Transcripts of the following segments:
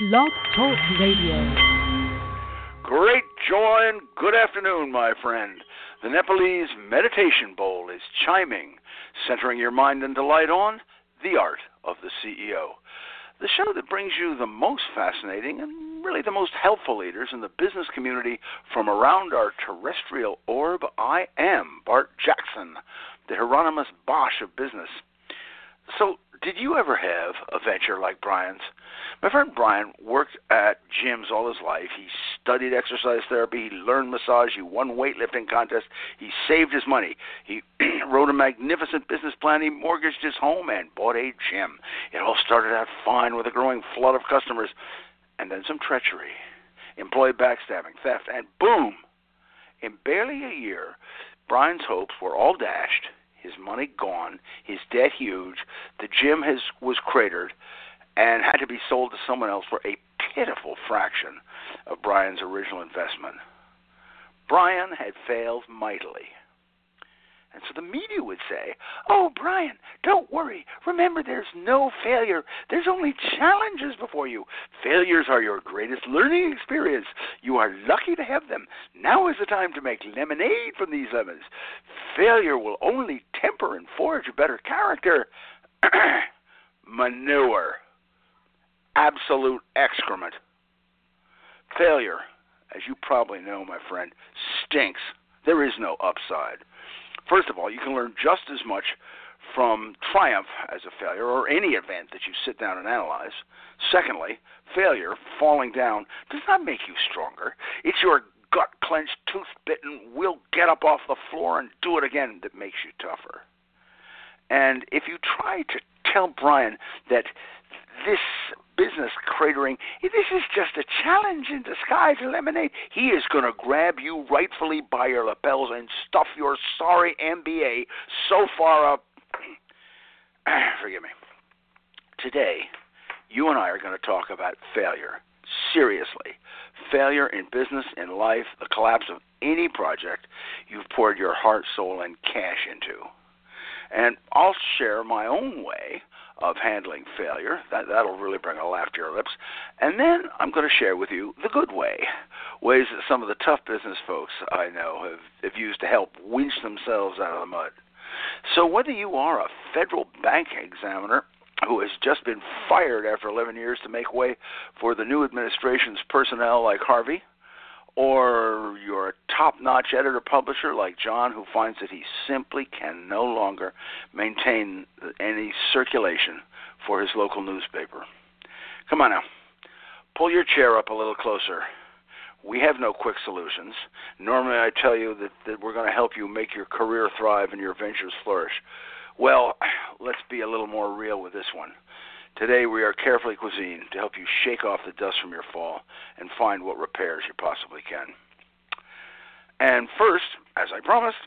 Blog Talk Radio. Great joy and good afternoon, my friend. The Nepalese Meditation Bowl is chiming, centering your mind and delight on the art of the CEO. The show that brings you the most fascinating and really the most helpful leaders in the business community from around our terrestrial orb. I am Bart Jackson, the Hieronymus Bosch of business. So, did you ever have a venture like Brian's? My friend Brian worked at gyms all his life. He studied exercise therapy, he learned massage, he won weightlifting contests, he saved his money. He wrote a magnificent business plan, he mortgaged his home and bought a gym. It all started out fine with a growing flood of customers and then some treachery, employee backstabbing, theft, and boom! In barely a year, Brian's hopes were all dashed his money gone, his debt huge, the gym has was cratered, and had to be sold to someone else for a pitiful fraction of Brian's original investment. Brian had failed mightily. And so the media would say, Oh, Brian, don't worry. Remember, there's no failure. There's only challenges before you. Failures are your greatest learning experience. You are lucky to have them. Now is the time to make lemonade from these lemons. Failure will only temper and forge a better character. Manure. Absolute excrement. Failure, as you probably know, my friend, stinks. There is no upside. First of all, you can learn just as much from triumph as a failure or any event that you sit down and analyze. Secondly, failure, falling down, does not make you stronger. It's your gut clenched, tooth bitten, we'll get up off the floor and do it again that makes you tougher. And if you try to tell Brian that this business cratering, this is just a challenge in disguise, lemonade. He is going to grab you rightfully by your lapels and stuff your sorry MBA so far up. Forgive me. Today, you and I are going to talk about failure. Seriously. Failure in business, in life, the collapse of any project you've poured your heart, soul, and cash into. And I'll share my own way of handling failure. That that'll really bring a laugh to your lips. And then I'm going to share with you the good way, ways that some of the tough business folks I know have, have used to help winch themselves out of the mud. So whether you are a federal bank examiner who has just been fired after 11 years to make way for the new administration's personnel like Harvey, or you're a top notch editor publisher like John who finds that he simply can no longer maintain any circulation for his local newspaper. Come on now, pull your chair up a little closer. We have no quick solutions. Normally, I tell you that, that we're going to help you make your career thrive and your ventures flourish. Well, let's be a little more real with this one. Today we are carefully cuisined to help you shake off the dust from your fall and find what repairs you possibly can. And first, as I promised,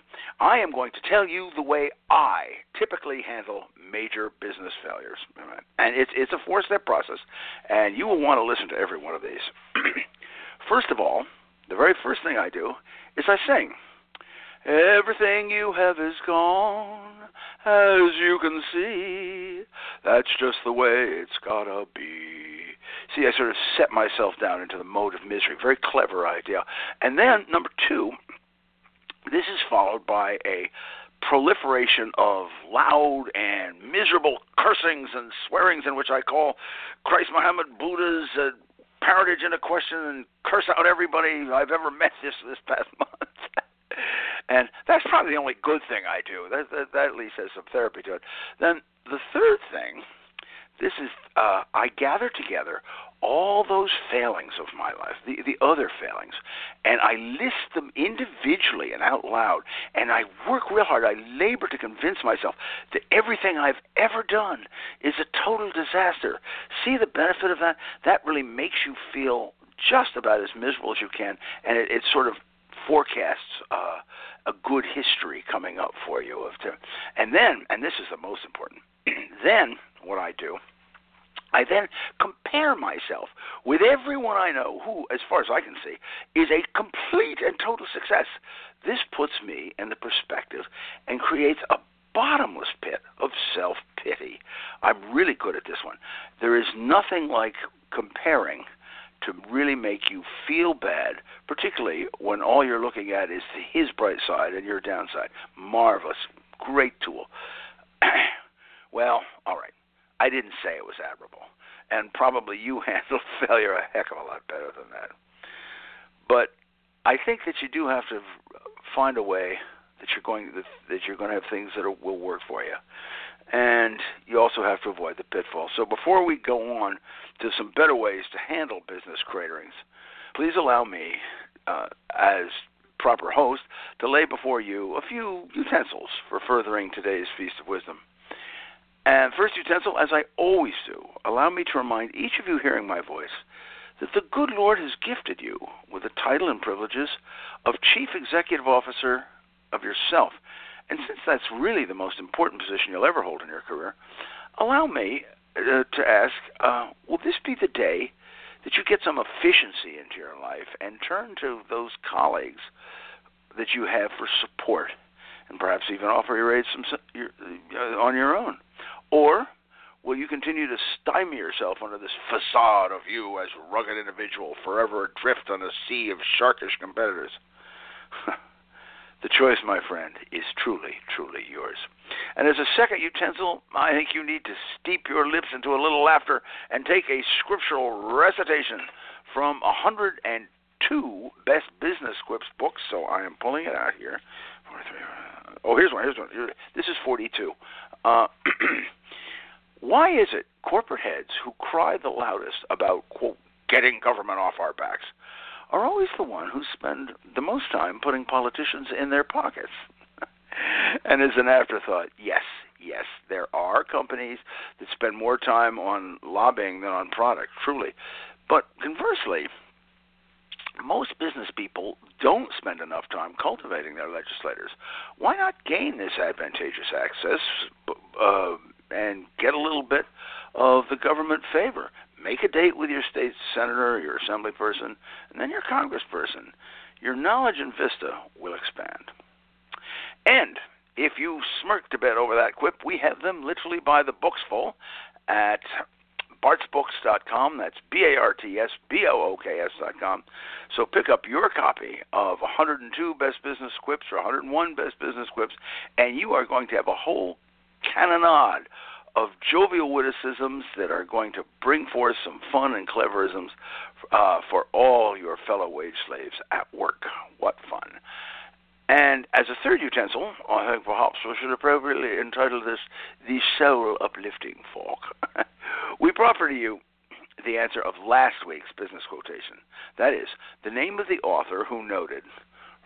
I am going to tell you the way I typically handle major business failures. And it's it's a four-step process, and you will want to listen to every one of these. first of all, the very first thing I do is I sing. Everything you have is gone, as you can see. That's just the way it's gotta be. See, I sort of set myself down into the mode of misery. Very clever idea. And then, number two, this is followed by a proliferation of loud and miserable cursings and swearings in which I call Christ, Muhammad, Buddha's uh, parentage into question and curse out everybody I've ever met this this past month. And that's probably the only good thing I do. That, that, that at least has some therapy to it. Then the third thing, this is uh, I gather together all those failings of my life, the, the other failings, and I list them individually and out loud, and I work real hard. I labor to convince myself that everything I've ever done is a total disaster. See the benefit of that? That really makes you feel just about as miserable as you can, and it, it sort of forecasts uh, a good history coming up for you of to, and then and this is the most important then what I do I then compare myself with everyone I know who, as far as I can see, is a complete and total success. This puts me in the perspective and creates a bottomless pit of self pity. I'm really good at this one. There is nothing like comparing to really make you feel bad, particularly when all you're looking at is his bright side and your downside. Marvelous. Great tool. well, all right. I didn't say it was admirable. And probably you handled failure a heck of a lot better than that. But I think that you do have to find a way that you're going that you're going to have things that are, will work for you, and you also have to avoid the pitfalls. So before we go on to some better ways to handle business craterings, please allow me, uh, as proper host, to lay before you a few utensils for furthering today's feast of wisdom. And first utensil, as I always do, allow me to remind each of you hearing my voice that the good Lord has gifted you with the title and privileges of Chief Executive Officer of yourself. And since that's really the most important position you'll ever hold in your career, allow me uh, to ask uh, will this be the day that you get some efficiency into your life and turn to those colleagues that you have for support and perhaps even offer your aid some, your, uh, on your own? Or will you continue to stymie yourself under this facade of you as a rugged individual, forever adrift on a sea of sharkish competitors? the choice, my friend, is truly, truly yours. And as a second utensil, I think you need to steep your lips into a little laughter and take a scriptural recitation from 102 Best Business Quips books. So I am pulling it out here. Oh, here's one. Here's one. This is 42. Uh, Why is it corporate heads who cry the loudest about, quote, getting government off our backs are always the one who spend the most time putting politicians in their pockets? and as an afterthought, yes, yes, there are companies that spend more time on lobbying than on product, truly. But conversely, most business people don't spend enough time cultivating their legislators. Why not gain this advantageous access uh, and get a little bit of the government favor. Make a date with your state senator, your assembly person, and then your congressperson. Your knowledge and vista will expand. And if you smirked a bit over that quip, we have them literally by the books full at bartsbooks.com. That's B A R T S B O O K S.com. So pick up your copy of 102 Best Business Quips or 101 Best Business Quips, and you are going to have a whole cannonade of jovial witticisms that are going to bring forth some fun and cleverisms uh, for all your fellow wage slaves at work. What fun! And as a third utensil, I think perhaps we should appropriately entitle this the soul uplifting fork. we proffer to you the answer of last week's business quotation. That is, the name of the author who noted,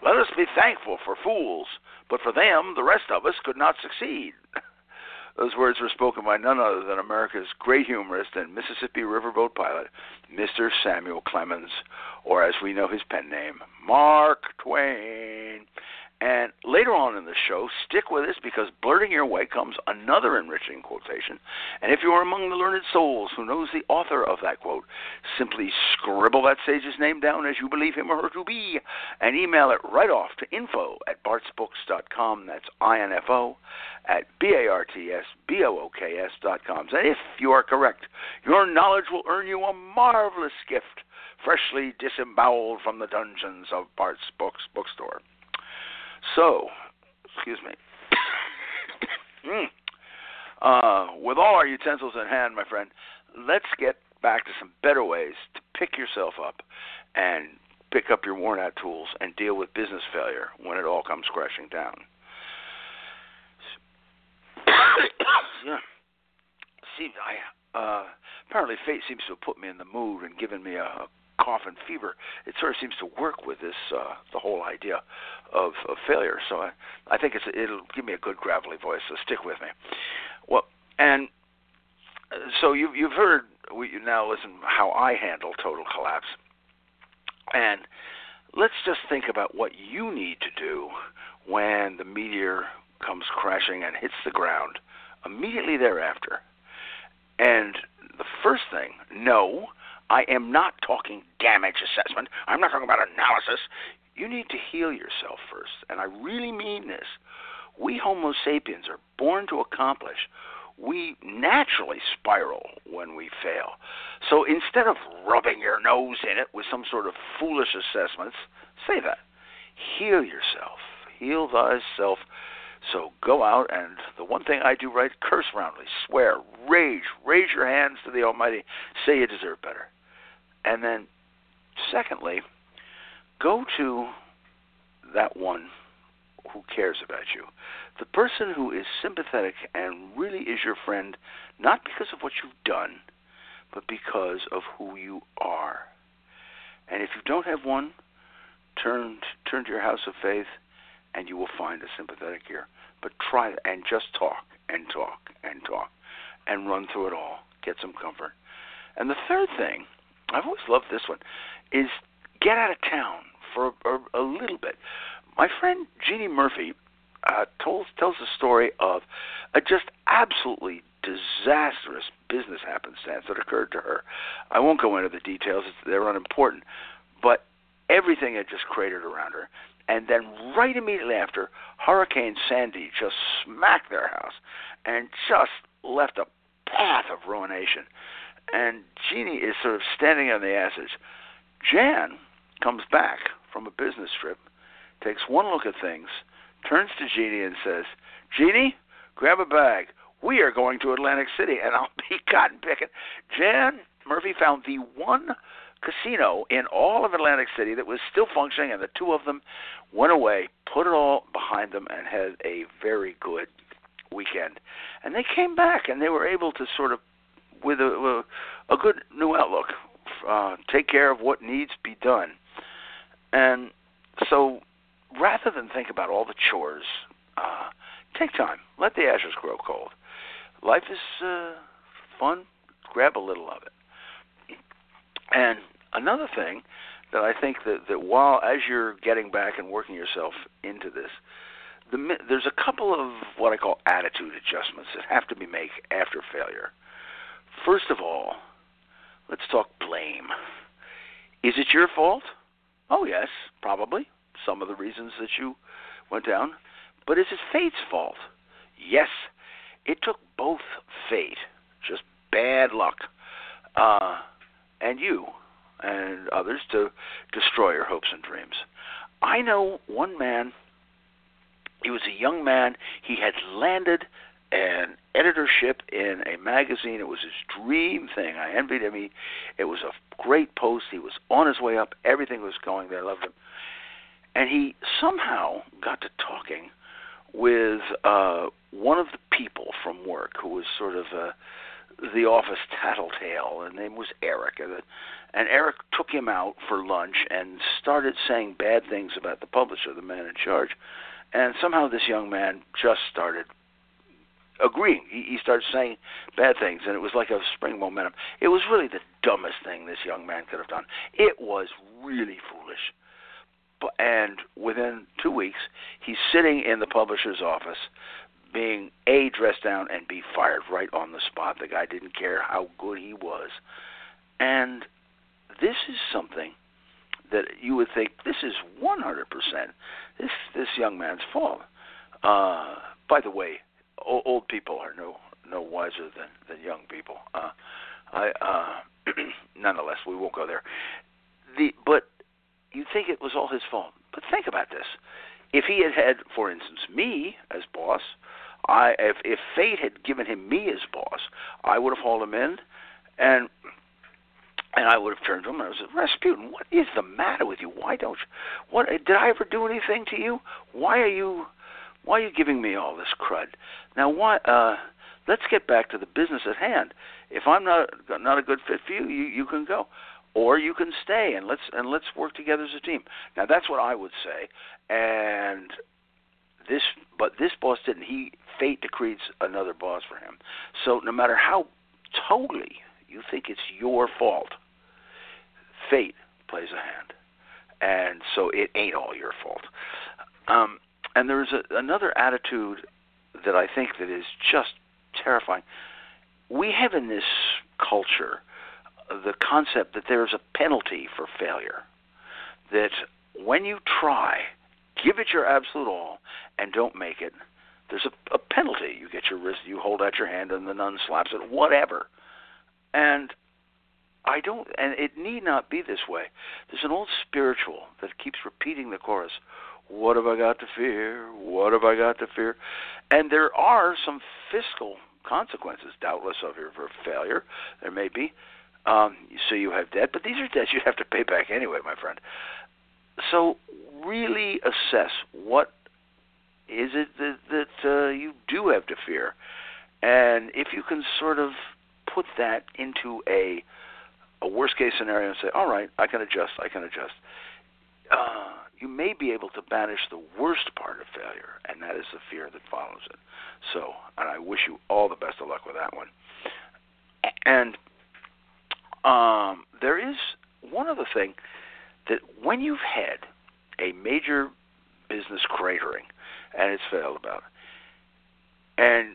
Let us be thankful for fools, but for them, the rest of us could not succeed. Those words were spoken by none other than America's great humorist and Mississippi riverboat pilot, Mr. Samuel Clemens, or as we know his pen name, Mark Twain. And later on in the show, stick with us because blurting your way comes another enriching quotation. And if you are among the learned souls who knows the author of that quote, simply scribble that sage's name down as you believe him or her to be and email it right off to info at bartsbooks.com. That's I-N-F-O at B-A-R-T-S-B-O-O-K-S dot com. And if you are correct, your knowledge will earn you a marvelous gift freshly disemboweled from the dungeons of Bart's Books bookstore. So, excuse me. mm. uh, with all our utensils in hand, my friend, let's get back to some better ways to pick yourself up and pick up your worn out tools and deal with business failure when it all comes crashing down. yeah. See, I uh, apparently fate seems to have put me in the mood and given me a, a cough and fever, it sort of seems to work with this uh, the whole idea of, of failure. So I, I think it's it'll give me a good gravelly voice. So stick with me. Well, and uh, so you you've heard we now listen how I handle total collapse, and let's just think about what you need to do when the meteor comes crashing and hits the ground immediately thereafter. And the first thing, no, I am not talking damage assessment. I'm not talking about analysis. You need to heal yourself first. And I really mean this. We Homo sapiens are born to accomplish we naturally spiral when we fail. So instead of rubbing your nose in it with some sort of foolish assessments, say that. Heal yourself. Heal thyself. So go out and the one thing I do right, curse roundly, swear, rage, raise your hands to the Almighty, say you deserve better. And then secondly, go to that one who cares about you. The person who is sympathetic and really is your friend, not because of what you've done, but because of who you are. And if you don't have one, turn turn to your house of faith, and you will find a sympathetic ear. But try and just talk and talk and talk, and run through it all. Get some comfort. And the third thing, I've always loved this one, is get out of town for a, a little bit. My friend Jeannie Murphy uh, tells tells the story of a just absolutely disastrous business happenstance that occurred to her. I won't go into the details; it's, they're unimportant. But everything had just cratered around her, and then right immediately after, Hurricane Sandy just smacked their house and just left a path of ruination. And Jeannie is sort of standing on the ashes. Jan comes back from a business trip takes one look at things, turns to Jeannie and says, Jeannie, grab a bag. We are going to Atlantic City, and I'll be cotton picking. Jan Murphy found the one casino in all of Atlantic City that was still functioning, and the two of them went away, put it all behind them, and had a very good weekend. And they came back, and they were able to sort of, with a, a good new outlook, uh, take care of what needs be done. And so rather than think about all the chores, uh, take time. Let the ashes grow cold. Life is uh, fun. Grab a little of it. And another thing that I think that, that while as you're getting back and working yourself into this, the, there's a couple of what I call attitude adjustments that have to be made after failure. First of all, let's talk blame. Is it your fault? Oh, yes, probably some of the reasons that you went down. But is it fate's fault? Yes, it took both fate, just bad luck, uh, and you and others to destroy your hopes and dreams. I know one man, he was a young man, he had landed an editorship in a magazine. It was his dream thing. I envied him. He, it was a great post. He was on his way up. Everything was going there. I loved him and he somehow got to talking with uh, one of the people from work who was sort of uh, the office tattletale. His name was Eric, and Eric took him out for lunch and started saying bad things about the publisher, the man in charge. And somehow this young man just started agreeing. He, he started saying bad things, and it was like a spring momentum. It was really the dumbest thing this young man could have done. It was really foolish But, and within two weeks, he's sitting in the publisher's office, being a dressed down and b fired right on the spot. The guy didn't care how good he was, and this is something that you would think this is 100% this this young man's fault. Uh, by the way, old, old people are no no wiser than than young people. Uh, I uh, nonetheless we won't go there. The but you think it was all his fault. But think about this. If he had had, for instance, me as boss, I if if fate had given him me as boss, I would have hauled him in and and I would have turned to him and I said, Rasputin, what is the matter with you? Why don't you what did I ever do anything to you? Why are you why are you giving me all this crud? Now why uh let's get back to the business at hand. If I'm not not a good fit for you, you, you can go or you can stay and let's and let's work together as a team. Now that's what I would say. And this but this boss didn't. He fate decrees another boss for him. So no matter how totally you think it's your fault, fate plays a hand. And so it ain't all your fault. Um, and there's a, another attitude that I think that is just terrifying. We have in this culture the concept that there's a penalty for failure. That when you try, give it your absolute all, and don't make it, there's a, a penalty. You get your wrist, you hold out your hand, and the nun slaps it, whatever. And I don't, and it need not be this way. There's an old spiritual that keeps repeating the chorus. What have I got to fear? What have I got to fear? And there are some fiscal consequences, doubtless, of your failure. There may be. Um, so you have debt, but these are debts you have to pay back anyway, my friend. So really assess what is it that, that uh, you do have to fear, and if you can sort of put that into a a worst case scenario and say, all right, I can adjust, I can adjust. Uh, you may be able to banish the worst part of failure, and that is the fear that follows it. So, and I wish you all the best of luck with that one. And um, there is one other thing that when you've had a major business cratering and it's failed about, and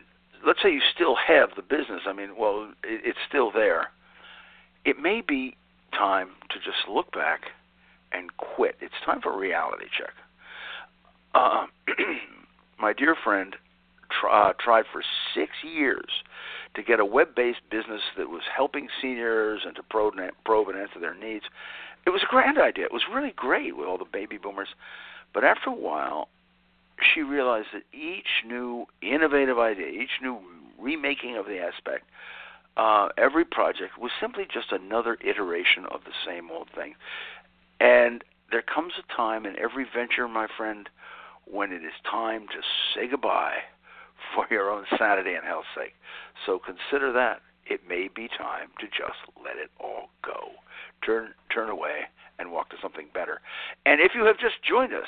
let's say you still have the business, I mean, well, it, it's still there. It may be time to just look back and quit. It's time for a reality check. Uh, my dear friend uh, tried for six years to get a web-based business that was helping seniors and to probe, probe and answer their needs. It was a grand idea. It was really great with all the baby boomers. But after a while, she realized that each new innovative idea, each new remaking of the aspect, uh, every project was simply just another iteration of the same old thing. And there comes a time in every venture, my friend, when it is time to say goodbye for your own sanity and health's sake. So consider that. It may be time to just let it all go. Turn turn away and walk to something better. And if you have just joined us,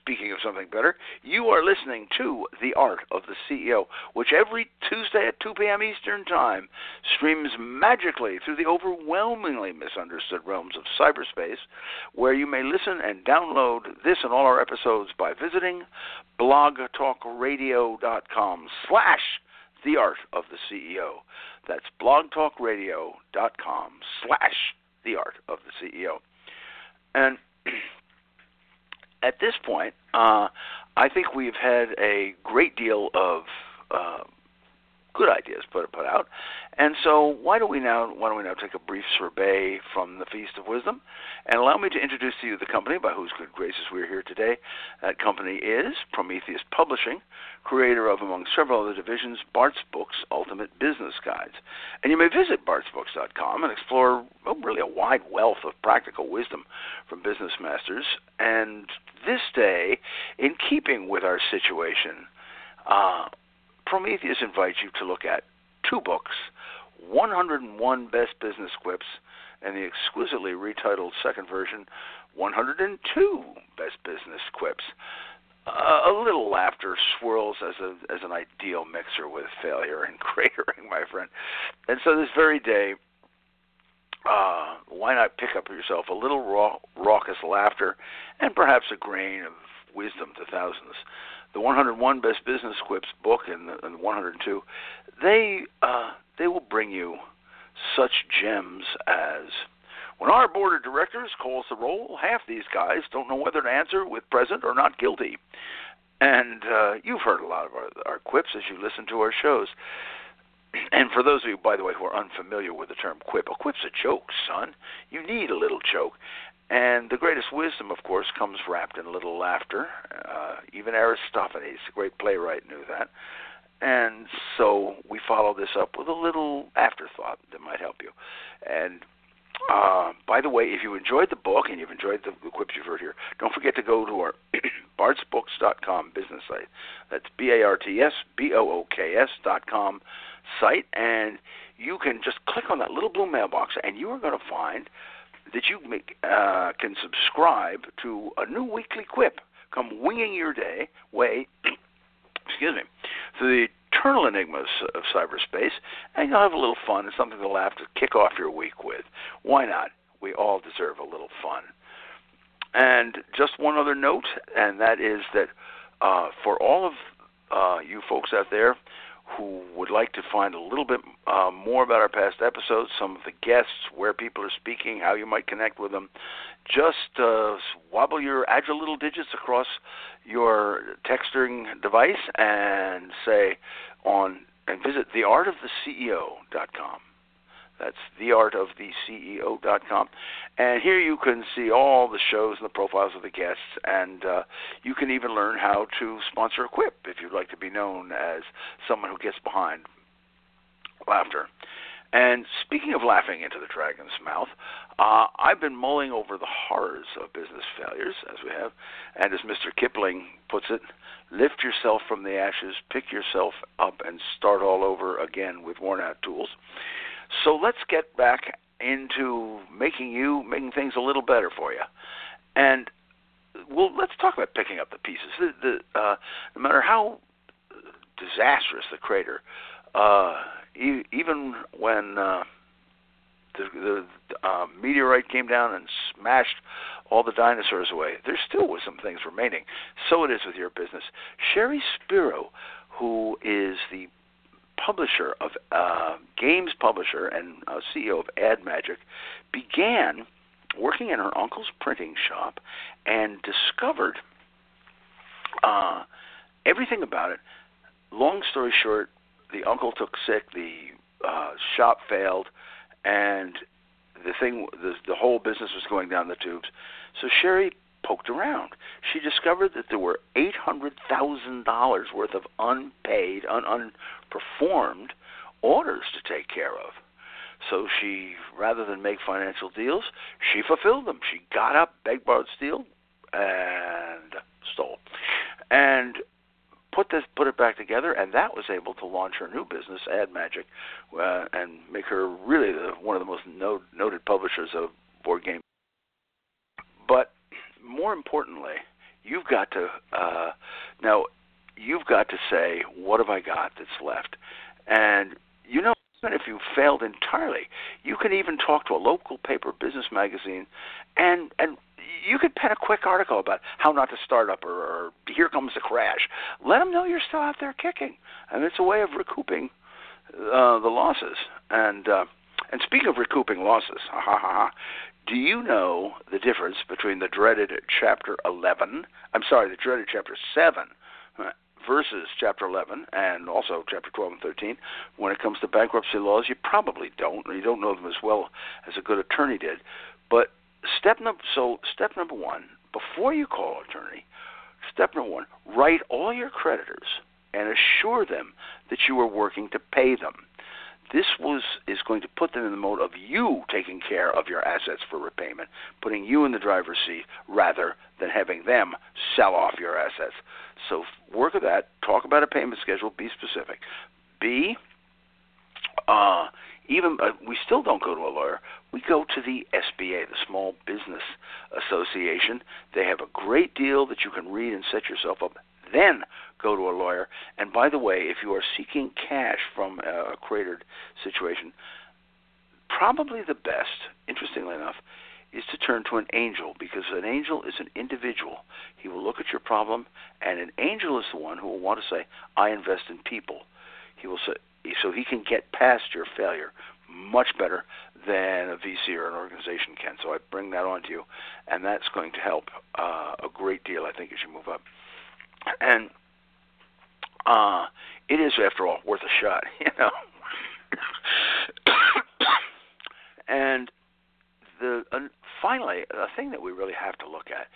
speaking of something better, you are listening to The Art of the CEO, which every Tuesday at 2 p.m. Eastern Time streams magically through the overwhelmingly misunderstood realms of cyberspace, where you may listen and download this and all our episodes by visiting blogtalkradio.com slash the art of the CEO. That's blogtalkradio.com slash the art of the CEO. And at this point, uh, I think we've had a great deal of uh, good ideas put put out. And so why don't we now why don't we now take a brief survey from the Feast of Wisdom and allow me to introduce to you the company by whose good graces we're here today. That company is Prometheus Publishing, creator of among several other divisions Bart's Books Ultimate Business Guides. And you may visit bartsbooks.com and explore really a wide wealth of practical wisdom from business masters. And this day, in keeping with our situation, uh, Prometheus invites you to look at two books 101 Best Business Quips, and the exquisitely retitled second version 102 Best Business Quips. Uh, a little laughter swirls as a as an ideal mixer with failure and cratering, my friend. And so this very day, uh, why not pick up yourself a little raw, raucous laughter and perhaps a grain of wisdom to thousands the 101 Best Business Quips book and the, and the 102, they uh, they will bring you such gems as when our board of directors calls the roll, half these guys don't know whether to answer with present or not guilty. And uh, you've heard a lot of our, our quips as you listen to our shows. And for those of you, by the way, who are unfamiliar with the term quip, a quip's a joke, son. You need a little joke. And the greatest wisdom, of course, comes wrapped in a little laughter. Uh, even Aristophanes, the great playwright, knew that. And so we follow this up with a little afterthought that might help you. And uh, by the way, if you enjoyed the book and you've enjoyed the, the quips you've heard here, don't forget to go to our bartsbooks.com business site. That's B A R T S B O O K S dot com site, and you can just click on that little blue mailbox, and you are going to find that you make, uh, can subscribe to a new weekly quip. Come winging your day way, excuse me, through the eternal enigmas of cyberspace, and you'll have a little fun and something to laugh to kick off your week with. Why not? We all deserve a little fun. And just one other note, and that is that uh, for all of uh, you folks out there, who would like to find a little bit uh, more about our past episodes, some of the guests, where people are speaking, how you might connect with them, just uh, wobble your agile little digits across your texting device and say on and visit theartoftheceo.com. That's theartoftheceo.com. And here you can see all the shows and the profiles of the guests, and uh, you can even learn how to sponsor a quip if you'd like to be known as someone who gets behind laughter. And speaking of laughing into the dragon's mouth, uh, I've been mulling over the horrors of business failures, as we have, and as Mr. Kipling puts it, lift yourself from the ashes, pick yourself up, and start all over again with worn out tools. So let's get back into making you making things a little better for you, and well, let's talk about picking up the pieces. The, the, uh, no matter how disastrous the crater, uh, e- even when uh, the, the uh, meteorite came down and smashed all the dinosaurs away, there still was some things remaining. So it is with your business. Sherry Spiro, who is the publisher of uh, games publisher and uh, CEO of Ad Magic, began working in her uncle's printing shop and discovered uh, everything about it. Long story short, the uncle took sick, the uh, shop failed, and the thing, the, the whole business was going down the tubes. So Sherry poked around. She discovered that there were eight hundred thousand dollars worth of unpaid, un, unperformed orders to take care of. So she, rather than make financial deals, she fulfilled them. She got up, begged, borrowed, steal, and stole, and put this, put it back together, and that was able to launch her new business, Ad Magic, uh, and make her really the, one of the most no, noted publishers of board games. But more importantly, you've got to uh, now you've got to say what have I got that's left, and you know even if you failed entirely, you can even talk to a local paper, business magazine, and and you could pen a quick article about how not to start up or, or here comes the crash. Let them know you're still out there kicking, and it's a way of recouping uh, the losses. And uh, and speaking of recouping losses, ha ha ha, ha do you know the difference between the dreaded Chapter 11? I'm sorry, the dreaded Chapter 7 uh, versus Chapter 11 and also Chapter 12 and 13. When it comes to bankruptcy laws, you probably don't, or you don't know them as well as a good attorney did. But step number so step number one, before you call an attorney, step number one, write all your creditors and assure them that you are working to pay them. This was is going to put them in the mode of you taking care of your assets for repayment, putting you in the driver's seat rather than having them sell off your assets. So work with that. Talk about a payment schedule. Be specific. B. Uh, even uh, we still don't go to a lawyer. We go to the SBA, the Small Business Association. They have a great deal that you can read and set yourself up then go to a lawyer. And by the way, if you are seeking cash from a cratered situation, probably the best, interestingly enough, is to turn to an angel because an angel is an individual. He will look at your problem, and an angel is the one who will want to say, "I invest in people." He will say, so he can get past your failure much better than a VC or an organization can. So I bring that on to you, and that's going to help uh, a great deal, I think, as you move up and uh, it is, after all, worth a shot, you know. and the uh, finally, the thing that we really have to look at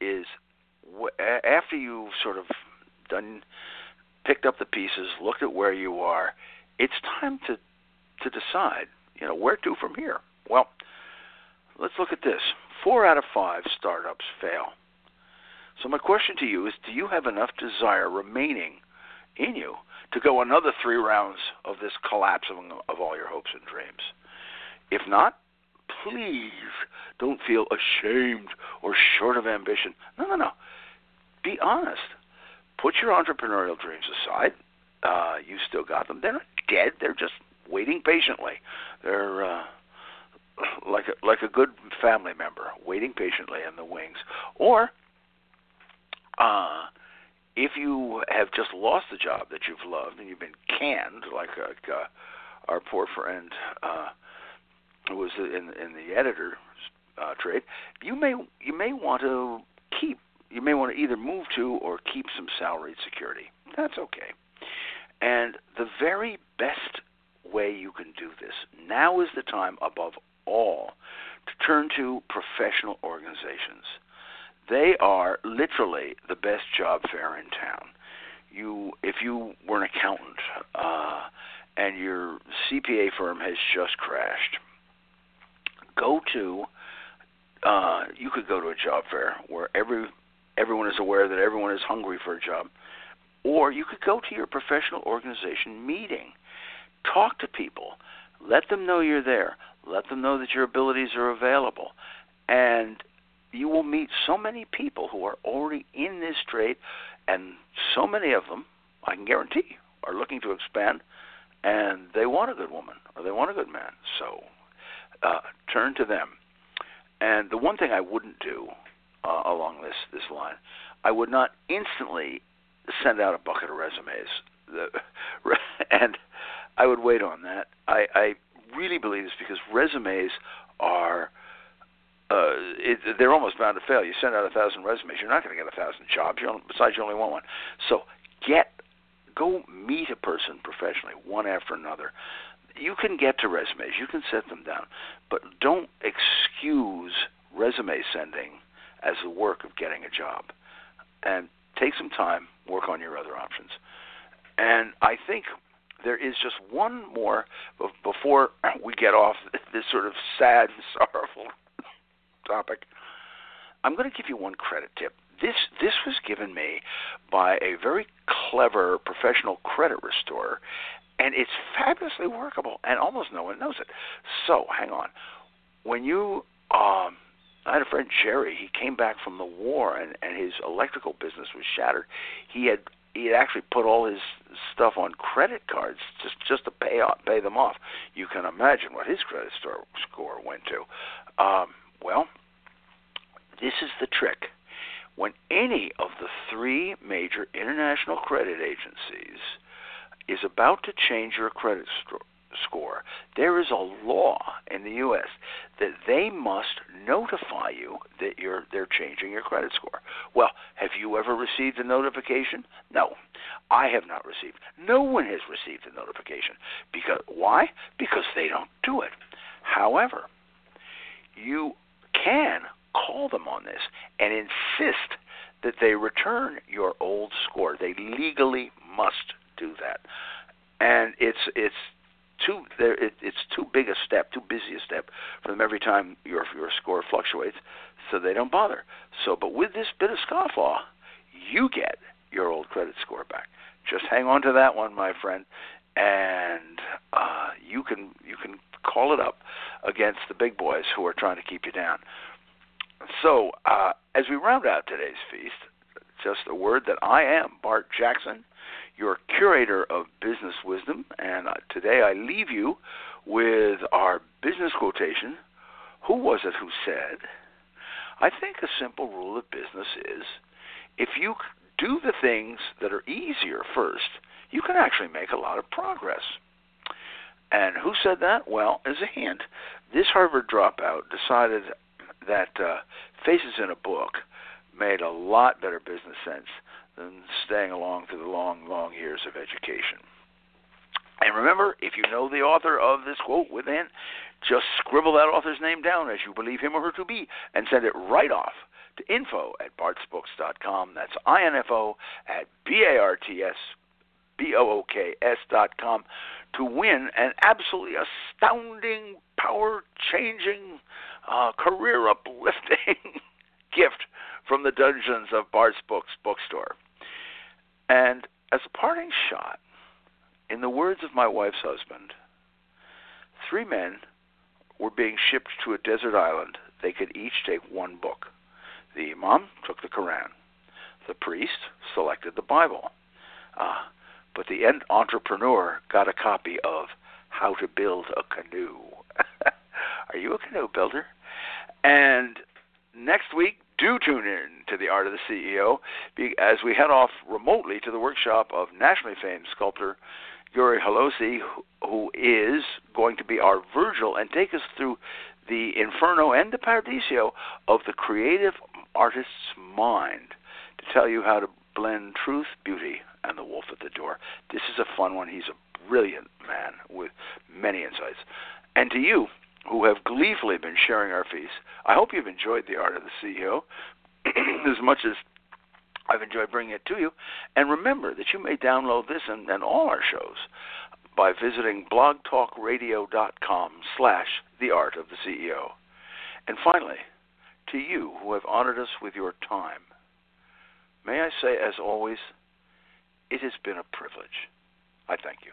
is wh- after you've sort of done, picked up the pieces, looked at where you are, it's time to to decide, you know, where to from here. Well, let's look at this. Four out of five startups fail. So my question to you is do you have enough desire remaining in you to go another three rounds of this collapse of, of all your hopes and dreams? If not, please don't feel ashamed or short of ambition. No, no, no. Be honest. Put your entrepreneurial dreams aside. Uh, you still got them. They're not dead. They're just waiting patiently. They're uh, like a, like a good family member, waiting patiently in the wings. Or uh, if you have just lost the job that you've loved and you've been canned, like uh, our poor friend uh, who was in in the editor uh, trade, you may you may want to keep you may want to either move to or keep some salaried security. That's okay. And the very best way you can do this now is the time above all to turn to professional organizations. They are literally the best job fair in town. You, if you were an accountant uh, and your CPA firm has just crashed, go to. Uh, you could go to a job fair where every everyone is aware that everyone is hungry for a job, or you could go to your professional organization meeting, talk to people, let them know you're there, let them know that your abilities are available, and you will meet so many people who are already in this trade, and so many of them, I can guarantee, are looking to expand, and they want a good woman or they want a good man. So uh, turn to them. And the one thing I wouldn't do uh, along this this line, I would not instantly send out a bucket of resumes, the, and I would wait on that. I, I really believe this because resumes are uh, it, they're almost bound to fail. You send out a thousand resumes, you're not going to get a thousand jobs. You only, besides, you only want one. So get go meet a person professionally, one after another. You can get to resumes, you can set them down, but don't excuse resume sending as the work of getting a job. And take some time, work on your other options. And I think there is just one more before we get off this sort of sad and sorrowful topic. I'm going to give you one credit tip. This this was given me by a very clever professional credit restorer, and it's fabulously workable, and almost no one knows it. So hang on, when you um, I had a friend Jerry. He came back from the war, and and his electrical business was shattered. He had he had actually put all his stuff on credit cards just just to pay off, pay them off. You can imagine what his credit score score went to. Um, well, this is the trick. When any of the three major international credit agencies is about to change your credit score, there is a law in the U.S. that they must notify you that you're they're changing your credit score. Well, have you ever received a notification? No, I have not received. No one has received a notification because why? Because they don't do it. However, you can call them on this and insist that they return your old score. They legally must do that, and it's it's too there it, it's too big a step, too busy a step for them every time your your score fluctuates, so they don't bother. So, but with this bit of scofflaw, you get your old credit score back. Just hang on to that one, my friend, and uh, you can you can call it up against the big boys who are trying to keep you down. So, uh, as we round out today's feast, just a word that I am Bart Jackson your curator of business wisdom. And uh, today I leave you with our business quotation. Who was it who said, I think a simple rule of business is if you do the things that are easier first, you can actually make a lot of progress. And who said that? Well, as a hint, this Harvard dropout decided that uh, Faces in a Book made a lot better business sense than staying along through the long, long years of education. And remember, if you know the author of this quote within, just scribble that author's name down as you believe him or her to be and send it right off to info at bartsbooks.com. That's info at B-A-R-T-S B-O-O-K-S dot com to win an absolutely astounding, power-changing, uh, career-uplifting gift from the dungeons of Bart's Books bookstore. And as a parting shot, in the words of my wife's husband, three men were being shipped to a desert island. They could each take one book. The Imam took the Quran. The priest selected the Bible. Uh, but the entrepreneur got a copy of How to Build a Canoe. Are you a canoe builder? And next week, do tune in to the Art of the CEO as we head off remotely to the workshop of nationally famed sculptor Yuri Halosi, who is going to be our Virgil and take us through the Inferno and the Paradiso of the creative artist's mind to tell you how to blend truth, beauty, and the wolf at the door. This is a fun one. He's a brilliant man with many insights. And to you, who have gleefully been sharing our feast, I hope you've enjoyed The Art of the CEO as much as I've enjoyed bringing it to you. And remember that you may download this and, and all our shows by visiting blogtalkradio.com slash the art of the CEO. And finally, to you who have honored us with your time, may I say, as always, it has been a privilege. I thank you.